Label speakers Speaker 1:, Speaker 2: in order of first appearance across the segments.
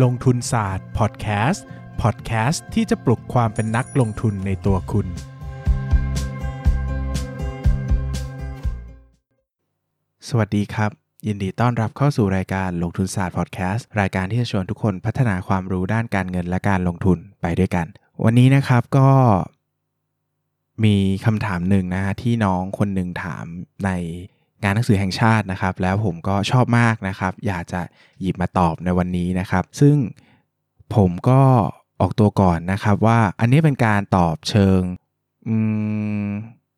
Speaker 1: ลงทุนศาสตร์พอดแคสต์พอดแคสต์ที่จะปลุกความเป็นนักลงทุนในตัวคุณ สวัสดีครับ ยินดีต้อนรับเข้าสู่รายการลงทุนศาสตร์พอดแคสต์รายการที่จะชวนทุกคนพัฒนาความรู้ด้านการเงินและการลงทุนไปด้วยกัน วันนี้นะครับก็มีคำถามหนึ่งนะฮะที่น้องคนหนึ่งถามใน งานหนังสือแห่งชาตินะครับ แล้วผมก็ชอบมากนะครับ อยากจะหยิบมาตอบในวันนี้นะครับ ซึ่งผมก็ออกตัวก่อนนะครับว่าอันนี้เป็นการตอบเชิง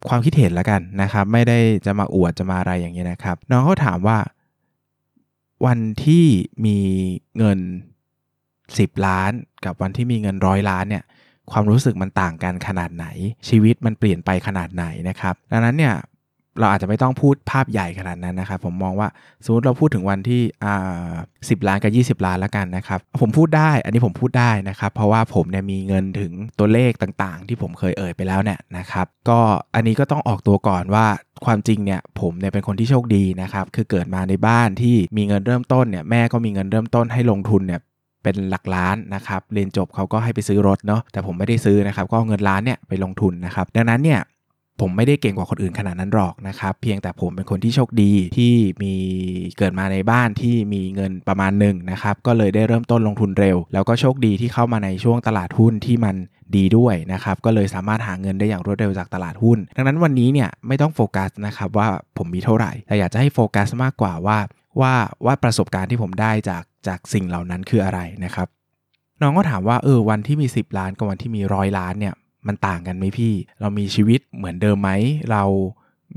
Speaker 1: ความคิดเห็นแล้วกันนะครับ ไม่ได้จะมาอวดจะมาอะไรอย่างนี้นะครับ น้องเขาถามว่า วันที่มีเงิน 10 ล้าน กับวันที่มีเงินร้อยล้านเนี่ยความรู้สึกมันต่างกันขนาดไหน ชีวิตมันเปลี่ยนไปขนาดไหนนะครับ ดังนั้นเนี่ย เราอาจจะไม่ต้องพูดภาพใหญ่ขนาดนั้นนะครับ ผมมองว่าสมมติเราพูดถึงวันที่อ่าสิล้านกับ 20 ล้านแล้วกันนะครับ ผมพูดได้ อันนี้ผมพูดได้นะครับ เพราะว่าผมเนี่ยมีเงินถึงตัวเลขต่างๆ ที่ผมเคยเอ่ยไปแล้วเนี่ยนะครับ ก็อันนี้ก็ต้องออกตัวก่อนว่าความจริงเนี่ยผมเนี่ยเป็นคนที่โชคดีนะครับ คือเกิดมาในบ้านที่มีเงินเริ่มต้นเนี่ยแม่ก็มีเงินเริ่มต้นให้ลงทุนเนี่ยเป็นหลักล้านนะครับ เรียนจบเขาก็ให้ไปซื้อรถเนาะ แต่ผมไม่ได้ซื้อนะครับ ก็เงินล้านเนี่ยไปลงทุนนะครับ ดังนั้นเนี่ย ผมไม่ได้เก่งกว่าคนอื่นขนาดนั้นหรอกนะครับ เพียงแต่ผมเป็นคนที่โชคดีที่มีเกิดมาในบ้านที่มีเงินประมาณหนึ่งนะครับ ก็เลยได้เริ่มต้นลงทุนเร็ว แล้วก็โชคดีที่เข้ามาในช่วงตลาดหุ้นที่มันดีด้วยนะครับ ก็เลยสามารถหาเงินได้อย่างรวดเร็วจากตลาดหุ้น ดังนั้นวันนี้เนี่ยไม่ต้องโฟกัสนะครับว่าผมมีเท่าไหร่ แต่อยากจะให้โฟกัสมากกว่าว่าว่าว่าประสบการณ์ที่ผมได้จากจากสิ่งเหล่านั้นคืออะไรนะครับน้องก็ถามว่าเออวันที่มี 10 ล้านกับวันที่มีร้อยล้านเนี่ย มันต่างกันไหมพี่ เรามีชีวิตเหมือนเดิมไหม เรา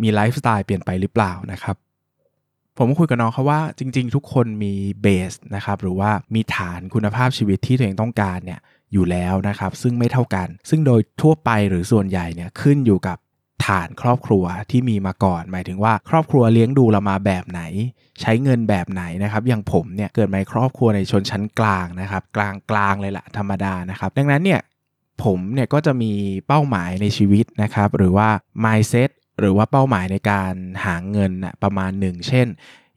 Speaker 1: มีไลฟ์สไตล์เปลี่ยนไปหรือเปล่านะครับ ผมคุยกับน้องเขาว่าจริง ๆ ทุกคนมีเบสนะครับหรือว่ามีฐานคุณภาพชีวิตที่ตัวเองต้องการเนี่ยอยู่แล้วนะครับ ซึ่งไม่เท่ากัน ซึ่งโดยทั่วไปหรือส่วนใหญ่เนี่ยขึ้นอยู่กับฐานครอบครัวที่มีมาก่อน หมายถึงว่าครอบครัวเลี้ยงดูเรามาแบบไหน ใช้เงินแบบไหนนะครับ อย่างผมเนี่ยเกิดมาครอบครัวในชนชั้นกลางนะครับ กลางกลางเลยละธรรมดานะครับ ดังนั้นเนี่ย ผมเนี่ยก็จะมีเป้าหมายในชีวิตนะครับ หรือว่า mindset หรือว่าเป้าหมายในการหาเงินนะประมาณหนึ่ง เช่น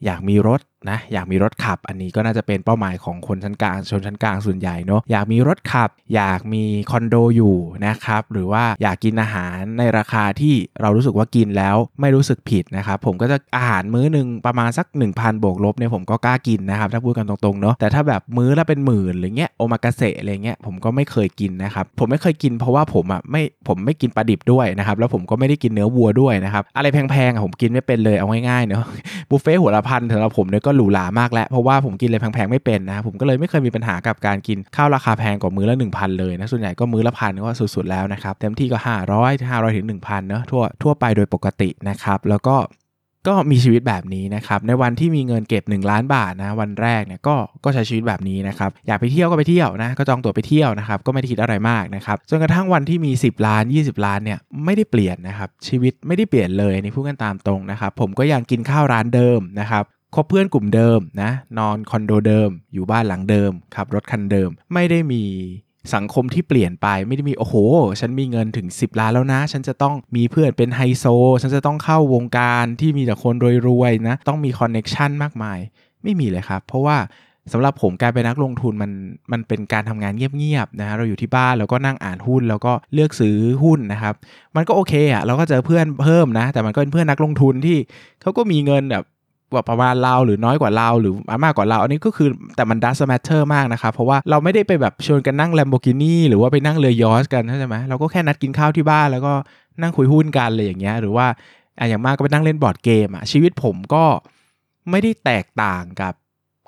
Speaker 1: อยากมีรถ นะอยากมีรถขับอันนี้ก็น่าจะเป็นเป้าหมายของคนชั้นกลางชนชั้นกลางส่วนใหญ่เนาะอยากมีรถขับ อยากมีคอนโดอยู่นะครับหรือว่าอยากกินอาหารในราคาที่เรารู้สึกว่ากินแล้วไม่รู้สึกผิดนะครับผมก็จะอาหารมื้อหนึ่งประมาณสัก 1000 บวกลบเนี่ยผมก็กล้ากินนะครับถ้าพูดกันตรงๆเนาะแต่ถ้าแบบมื้อละเป็นหมื่นหรือเงี้ยโอมากาเสะอะไรเงี้ยผมก็ไม่เคยกินนะครับผมไม่เคยกินเพราะว่าผมอะไม่ผมไม่กินปลาดิบด้วยนะครับแล้วผมก็ไม่ได้กินเนื้อวัวด้วยนะครับอะไรแพงๆผมกินไม่เป็นเลยเอาง่ายๆเนาะบุฟเฟ่หัวละพันสำหรับผมเนี่ยก็หรูหรามากแล้ว เพราะว่าผมกินอะไรแพงๆไม่เป็นนะผมก็เลยไม่เคยมีปัญหากับการกินข้าวราคาแพงกว่ามื้อละ 1,000 เลยนะส่วนใหญ่ก็มื้อละพันก็สุดๆแล้วนะครับเต็มที่ก็ 500 500ถึง1,000เนาะทั่วทั่วไปโดยปกตินะครับแล้วก็ก็มีชีวิตแบบนี้นะครับในวันที่มีเงินเก็บ 1 ล้านบาทนะวันแรกเนี่ยก็ก็ใช้ชีวิตแบบนี้นะครับอยากไปเที่ยวก็ไปเที่ยวนะก็จองตั๋วไปเที่ยวนะครับก็ไม่ได้คิดอะไรมากนะครับจนกระทั่งวันที่มี 10 ล้าน 20 ล้านเนี่ยไม่ได้เปลี่ยนนะครับชีวิตไม่ได้เปลี่ยนเลยนี่พูดกันตามตรงนะครับผมก็ยังกินข้าวร้านเดิมนะครับ คบเพื่อนกลุ่มเดิมนะนอนคอนโดเดิม อยู่บ้านหลังเดิมขับรถคันเดิม ไม่ได้มีสังคมที่เปลี่ยนไปไม่ได้มีโอ้โห ฉันมีเงินถึง 10 ล้านแล้วนะ ฉันจะต้องมีเพื่อนเป็นไฮโซ ฉันจะต้องเข้าวงการที่มีแต่คนรวยๆนะ ต้องมี connection มากมาย ไม่มีเลยครับ เพราะว่าสำหรับผมการเป็นนักลงทุนมันมันเป็นการทำงานเงียบๆนะฮะเราอยู่ที่บ้านแล้วก็นั่งอ่านหุ้นแล้วก็เลือกซื้อหุ้นนะครับ มันก็โอเคอะเราก็เจอเพื่อนเพิ่มนะ แต่มันก็เป็นเพื่อนนักลงทุนที่เขาก็มีเงินแบบ กว่าประมาณเราหรือน้อยกว่าเราหรือมากกว่าเราอันนี้ก็คือแต่มัน doesn't matter มากนะครับเพราะว่าเราไม่ได้ไปแบบชวนกันนั่งแลมโบกินีหรือว่าไปนั่งเรือยอสกันใช่ไหมเราก็แค่นัดกินข้าวที่บ้านแล้วก็นั่งคุยหุ้นกันเลยอย่างเงี้ยหรือว่าอย่างมากก็ไปนั่งเล่นบอร์ดเกมอะชีวิตผมก็ไม่ได้แตกต่างกับ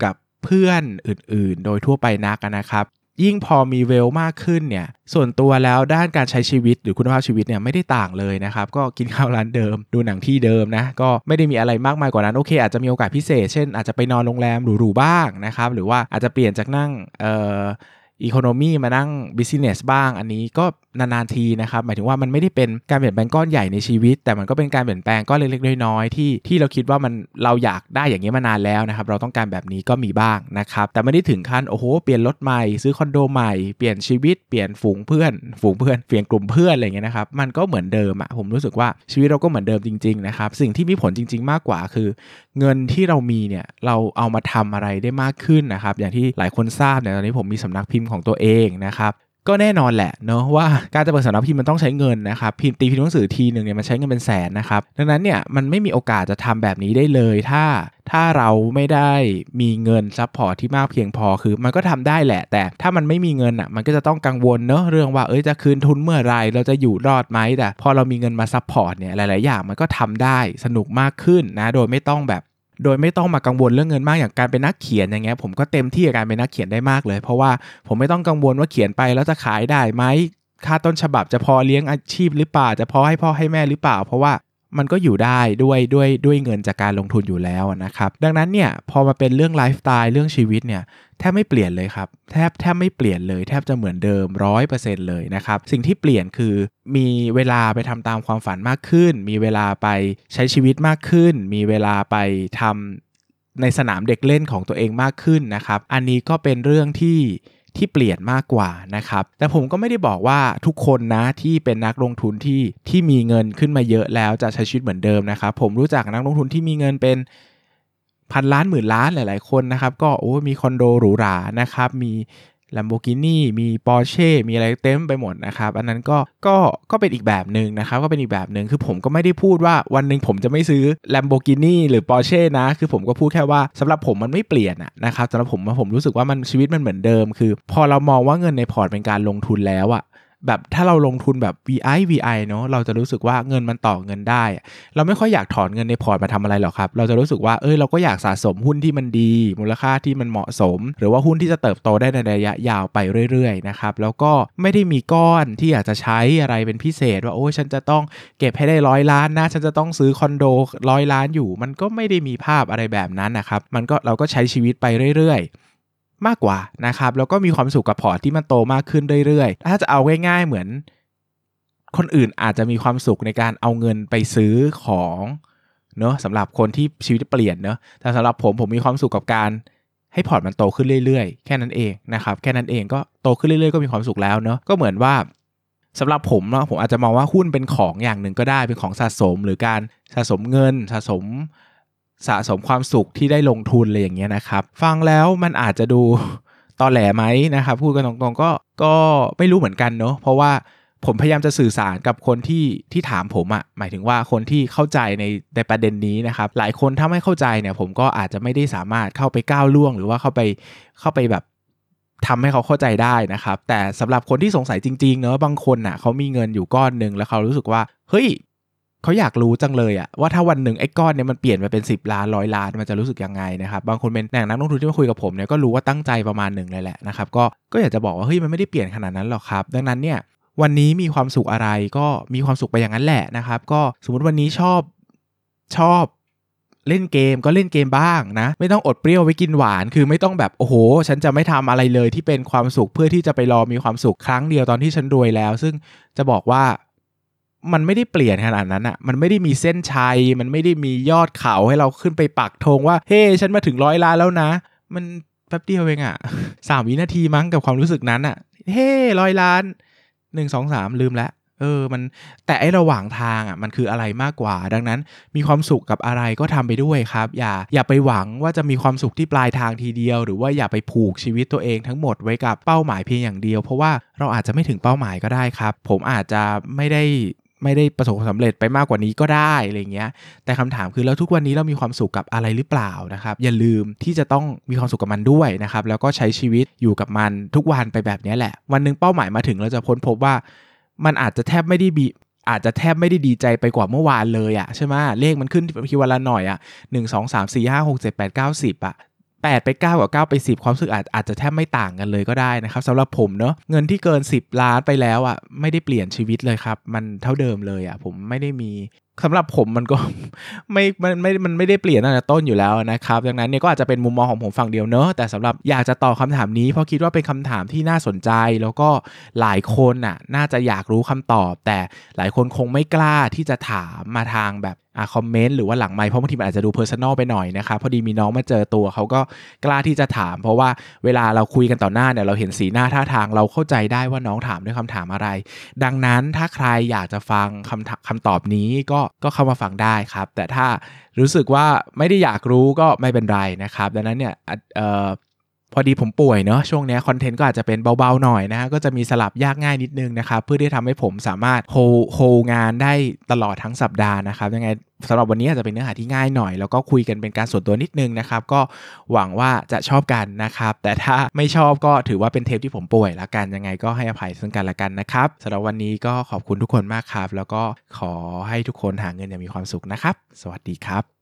Speaker 1: กับเพื่อนอื่นๆ โดยทั่วไปนักนะครับ ยิ่งพอมีเวลมากขึ้นเนี่ยส่วนตัวแล้วด้านการใช้ชีวิตหรือคุณภาพชีวิตเนี่ยไม่ได้ต่างเลยนะครับก็กินข้าวร้านเดิม ดูหนังที่เดิมนะก็ไม่ได้มีอะไรมากมายกว่านั้นโอเค อาจจะมีโอกาสพิเศษ เช่นอาจจะไปนอนโรงแรมหรูๆบ้างนะครับหรือว่าอาจจะเปลี่ยนจากนั่งเอ่อ อีโคโนมีมานั่งบิสเนสบ้าง อันนี้ก็นานๆทีนะครับหมายถึงว่ามันไม่ได้เป็นการเปลี่ยนแปลงก้อนใหญ่ในชีวิต แต่มันก็เป็นการเปลี่ยนแปลงก้อนเล็กๆน้อยๆที่ที่เราคิดว่ามันเราอยากได้อย่างนี้มานานแล้วนะครับเราต้องการแบบนี้ก็มีบ้างนะครับแต่ไม่ได้ถึงขั้นโอ้โหเปลี่ยนรถใหม่ซื้อคอนโดใหม่เปลี่ยนชีวิตเปลี่ยนฝูงเพื่อนฝูงเพื่อนเปลี่ยนกลุ่มเพื่อนอะไรเงี้ยนะครับมันก็เหมือนเดิมอะผมรู้สึกว่าชีวิตเราก็เหมือนเดิมจริงๆนะครับสิ่งที่มีผลจริง ๆ มากกว่าคือ เงินที่เรามีเนี่ยเราเอามาทำอะไรได้มากขึ้นนะครับอย่างที่หลายคนทราบเนี่ยตอนนี้ผมมีสำนักพิมพ์ของตัวเองนะครับก็แน่นอนแหละเนาะว่าการจะเปิดสำนักพิมพ์มันต้องใช้เงินนะครับพิมพ์ตีพิมพ์หนังสือทีหนึ่งเนี่ยมันใช้เงินเป็นแสนนะครับดังนั้นเนี่ยมันไม่มีโอกาสจะทำแบบนี้ได้เลย ถ้าถ้าเราไม่ได้มีเงิน support ที่มากเพียงพอคือมันก็ทำได้แหละ แต่ถ้ามันไม่มีเงินอะมันก็จะต้องกังวลเนาะเรื่องว่าเอ้ยจะคืนทุนเมื่อไรเราจะอยู่รอดไหมแต่พอเรามีเงินมา support เนี่ยหลาย ๆ อย่างมันก็ทำได้สนุกมากขึ้นนะโดยไม่ต้องแบบ โดยไม่ต้องมากังวลเรื่องเงินมากอย่างการเป็นนักเขียนอย่างเงี้ยผมก็เต็มที่กับการเป็นนักเขียนได้มากเลย เพราะว่าผมไม่ต้องกังวลว่าเขียนไปแล้วจะขายได้ไหมค่าต้นฉบับจะพอเลี้ยงอาชีพหรือเปล่าจะพอให้พ่อให้แม่หรือเปล่า เพราะว่า มันก็อยู่ได้ด้วยด้วยด้วยเงินจากการลงทุนอยู่แล้วนะครับ ดังนั้นเนี่ยพอมาเป็นเรื่องไลฟ์สไตล์เรื่องชีวิตเนี่ยแทบไม่เปลี่ยนเลยครับ แทบแทบไม่เปลี่ยนเลยแทบจะเหมือนเดิมร้อยเปอร์เซ็นต์เลยนะครับ สิ่งที่เปลี่ยนคือมีเวลาไปทำตามความฝันมากขึ้น มีเวลาไปใช้ชีวิตมากขึ้น มีเวลาไปทำในสนามเด็กเล่นของตัวเองมากขึ้นนะครับ อันนี้ก็เป็นเรื่องที่ ที่เปลี่ยนมากกว่านะครับ แต่ผมก็ไม่ได้บอกว่าทุกคนนะที่เป็นนักลงทุนที่ที่มีเงินขึ้นมาเยอะแล้วจะใช้ชีวิตเหมือนเดิมนะครับ ผมรู้จักนักลงทุนที่มีเงินเป็นพันล้านหมื่นล้านหลาย ๆ คนนะครับ ก็โอ้มีคอนโดหรูหรานะครับ มี Lamborghini มี Porsche มีอะไรเต็มไปหมดนะครับ อันนั้นก็ก็ก็เป็นอีกแบบหนึ่งนะครับ ก็เป็นอีกแบบหนึ่งคือผมก็ไม่ได้พูดว่าวันหนึ่งผมจะไม่ซื้อ Lamborghini หรือ Porsche นะ คือผมก็พูดแค่ว่าสำหรับผมมันไม่เปลี่ยนอะนะครับสำหรับผมผมรู้สึกว่ามันชีวิตมันเหมือนเดิม คือ พอเรามองว่าเงินในพอร์ตเป็นการลงทุนแล้วอะ แบบถ้าเราลงทุนแบบ VI VI เนาะเราจะรู้สึกว่าเงินมันต่อเงินได้ เราไม่ค่อยอยากถอนเงินในพอร์ตมาทำอะไรหรอกครับ เราจะรู้สึกว่าเอ้ยเราก็อยากสะสมหุ้นที่มันดี มูลค่าที่มันเหมาะสม หรือว่าหุ้นที่จะเติบโตได้ในระยะยาวไปเรื่อยๆนะครับแล้วก็ไม่ได้มีก้อนที่อยากจะใช้อะไรเป็นพิเศษ ว่าโอ้ยฉันจะต้องเก็บให้ได้ร้อยล้านนะฉันจะต้องซื้อคอนโดร้อยล้านอยู่ มันก็ไม่ได้มีภาพอะไรแบบนั้นนะครับมันก็เราก็ใช้ชีวิตไปเรื่อยๆ มากกว่านะครับแล้วก็มีความสุขกับพอร์ตที่มันโตมากขึ้นเรื่อยๆ ถ้าจะเอาง่ายๆเหมือน คนอื่นอาจจะมีความสุขในการเอาเงินไปซื้อของเนอะสำหรับคนที่ชีวิตเปลี่ยนเนอะแต่สำหรับผมผมมีความสุขกับการให้พอร์ตมันโตขึ้นเรื่อยๆ แค่นั้นเองนะครับแค่นั้นเองก็โตขึ้นเรื่อยๆก็มีความสุขแล้วเนอะก็เหมือนว่าสำหรับผมเนาะผมอาจจะมองว่าหุ้นเป็นของอย่างหนึ่งก็ได้เป็นของสะสม หรือการสะสมเงินสะสม สะสมความสุขที่ได้ลงทุนอะไรอย่างเงี้ยนะครับ ฟังแล้วมันอาจจะดูตอแหลไหมนะครับ พูดกันตรงๆก็ก็ไม่รู้เหมือนกันเนาะเพราะว่าผมพยายามจะสื่อสารกับคนที่ที่ถามผมอะหมายถึงว่าคนที่เข้าใจในในประเด็นนี้นะครับ หลายคนถ้าไม่เข้าใจเนี่ย ผมก็อาจจะไม่ได้สามารถเข้าไปก้าวล่วง หรือว่าเข้าไปเข้าไปแบบทำให้เขาเข้าใจได้นะครับ แต่สำหรับคนที่สงสัยจริงๆเนอะบางคนอะเขามีเงินอยู่ก้อนหนึ่งแล้วเขารู้สึกว่า เฮ้ย เขาอยากรู้จังเลยอะว่าถ้าวันหนึ่งไอ้ก้อนเนี่ยมันเปลี่ยนมาเป็น 10 ล้านร้อยล้านมันจะรู้สึกยังไงนะครับบางคนเป็นแหล่งนักลงทุนที่มาคุยกับผมเนี่ยก็รู้ว่าตั้งใจประมาณหนึ่งเลยแหละนะครับก็ก็อยากจะบอกว่าเฮ้ยมันไม่ได้เปลี่ยนขนาดนั้นหรอกครับดังนั้นเนี่ยวันนี้มีความสุขอะไรก็มีความสุขไปอย่างนั้นแหละนะครับ ก็สมมติวันนี้ชอบชอบเล่นเกมก็เล่นเกมบ้างนะ ไม่ต้องอดเปรี้ยวไว้กินหวาน คือไม่ต้องแบบ โอ้โห ฉันจะไม่ทำอะไรเลยที่เป็นความสุขเพื่อที่จะไปรอมีความสุขครั้งเดียวตอนที่ฉันรวยแล้ว ซึ่งจะบอกว่า มันไม่ได้เปลี่ยนขนาดนั้นอะ่ะ มันไม่ได้มีเส้นชัย มันไม่ได้มียอดเขาให้เราขึ้นไปปักธงว่า เฮ้ฉันมาถึงร้อยล้านแล้วนะ มันแป๊บเดียวเองอะ่ะสามวินาทีมั้งกับความรู้สึกนั้นอะ่ะ เฮ้ร้อยล้านหนึ่งสองสามลืมแล้วเออ มัน แต่ไอระหว่างทางอะ มันคืออะไรมากกว่า ดังนั้น มีความสุขกับอะไรก็ทำไปด้วยครับ อย่า อย่าไปหวังว่าจะมีความสุขที่ปลายทางทีเดียว หรือว่าอย่าไปผูกชีวิตตัวเองทั้งหมดไว้กับเป้าหมายเพียงอย่างเดียว เพราะว่าเราอาจจะไม่ถึงเป้าหมายก็ได้ครับ ผมอาจจะไม่ได้ ไม่ได้ประสบความสำเร็จไปมากกว่านี้ก็ได้อะไรเงี้ย แต่คำถามคือแล้วทุกวันนี้เรามีความสุขกับอะไรหรือเปล่านะครับ อย่าลืมที่จะต้องมีความสุขกับมันด้วยนะครับ แล้วก็ใช้ชีวิตอยู่กับมันทุกวันไปแบบนี้แหละ วันหนึ่งเป้าหมายมาถึงเราจะพ้นพบว่า มันอาจจะแทบไม่ได้บีอาจจะแทบไม่ได้ดีใจไปกว่าเมื่อวานเลยอะใช่ไหมเลขมันขึ้นทีวันละหน่อยอะหนึ่งสองสามสี่ห้าหกเจ็ดแปดเก้าสิบอะ 8 ไป 9 กับ 9 ไป 10 ความรู้สึกอาจอาจจะแทบไม่ต่างกันเลยก็ได้นะครับสำหรับผมเนาะเงินที่เกิน 10 ล้านไปแล้วอะ่ะไม่ได้เปลี่ยนชีวิตเลยครับ มันเท่าเดิมเลยอะ่ะผมไม่ได้มี สำหรับผมมันก็ไม่มันไม่มันไม่ได้เปลี่ยนตั้งแต่ต้นอยู่แล้วนะครับดังนั้นเนี่ยก็อาจจะเป็นมุมมองของผมฝั่งเดียวเนอะแต่สำหรับอยากจะตอบคำถามนี้เพราะคิดว่าเป็นคำถามที่น่าสนใจ แล้วก็หลายคนน่ะน่าจะอยากรู้คำตอบ แต่หลายคนคงไม่กล้าที่จะถามมาทางแบบอ่าคอมเมนต์หรือว่าหลังไมค์เพราะบางทีมันอาจจะดู personal ไปหน่อยนะครับพอดีมีน้องมาเจอตัวเขาก็กล้าที่จะถาม เพราะว่าเวลาเราคุยกันต่อหน้าเนี่ยเราเห็นสีหน้าท่าทางเราเข้าใจได้ว่าน้องถามด้วยคำถามอะไร ดังนั้นถ้าใครอยากจะฟังคำคำตอบนี้ก็ก็เข้ามาฟังได้ครับ แต่ถ้ารู้สึกว่าไม่ได้อยากรู้ก็ไม่เป็นไรนะครับ ดังนั้นเนี่ย พอดีผมป่วยเนาะช่วงนี้คอนเทนต์ก็อาจจะเป็นเบาๆหน่อยนะฮะก็จะมีสลับยากง่ายนิดนึงนะครับเพื่อที่ทำให้ผมสามารถโฮโฮงานได้ตลอดทั้งสัปดาห์นะครับยังไงสำหรับวันนี้อาจจะเป็นเนื้อหาที่ง่ายหน่อย แล้วก็คุยกันเป็นการส่วนตัวนิดนึงนะครับ ก็หวังว่าจะชอบกันนะครับ แต่ถ้าไม่ชอบก็ถือว่าเป็นเทปที่ผมป่วยละกันยังไงก็ให้อภัยซึ่งกันและกันนะครับสำหรับวันนี้ก็ขอบคุณทุกคนมากครับ แล้วก็ขอให้ทุกคนหาเงินอย่างมีความสุขนะครับ สวัสดีครับ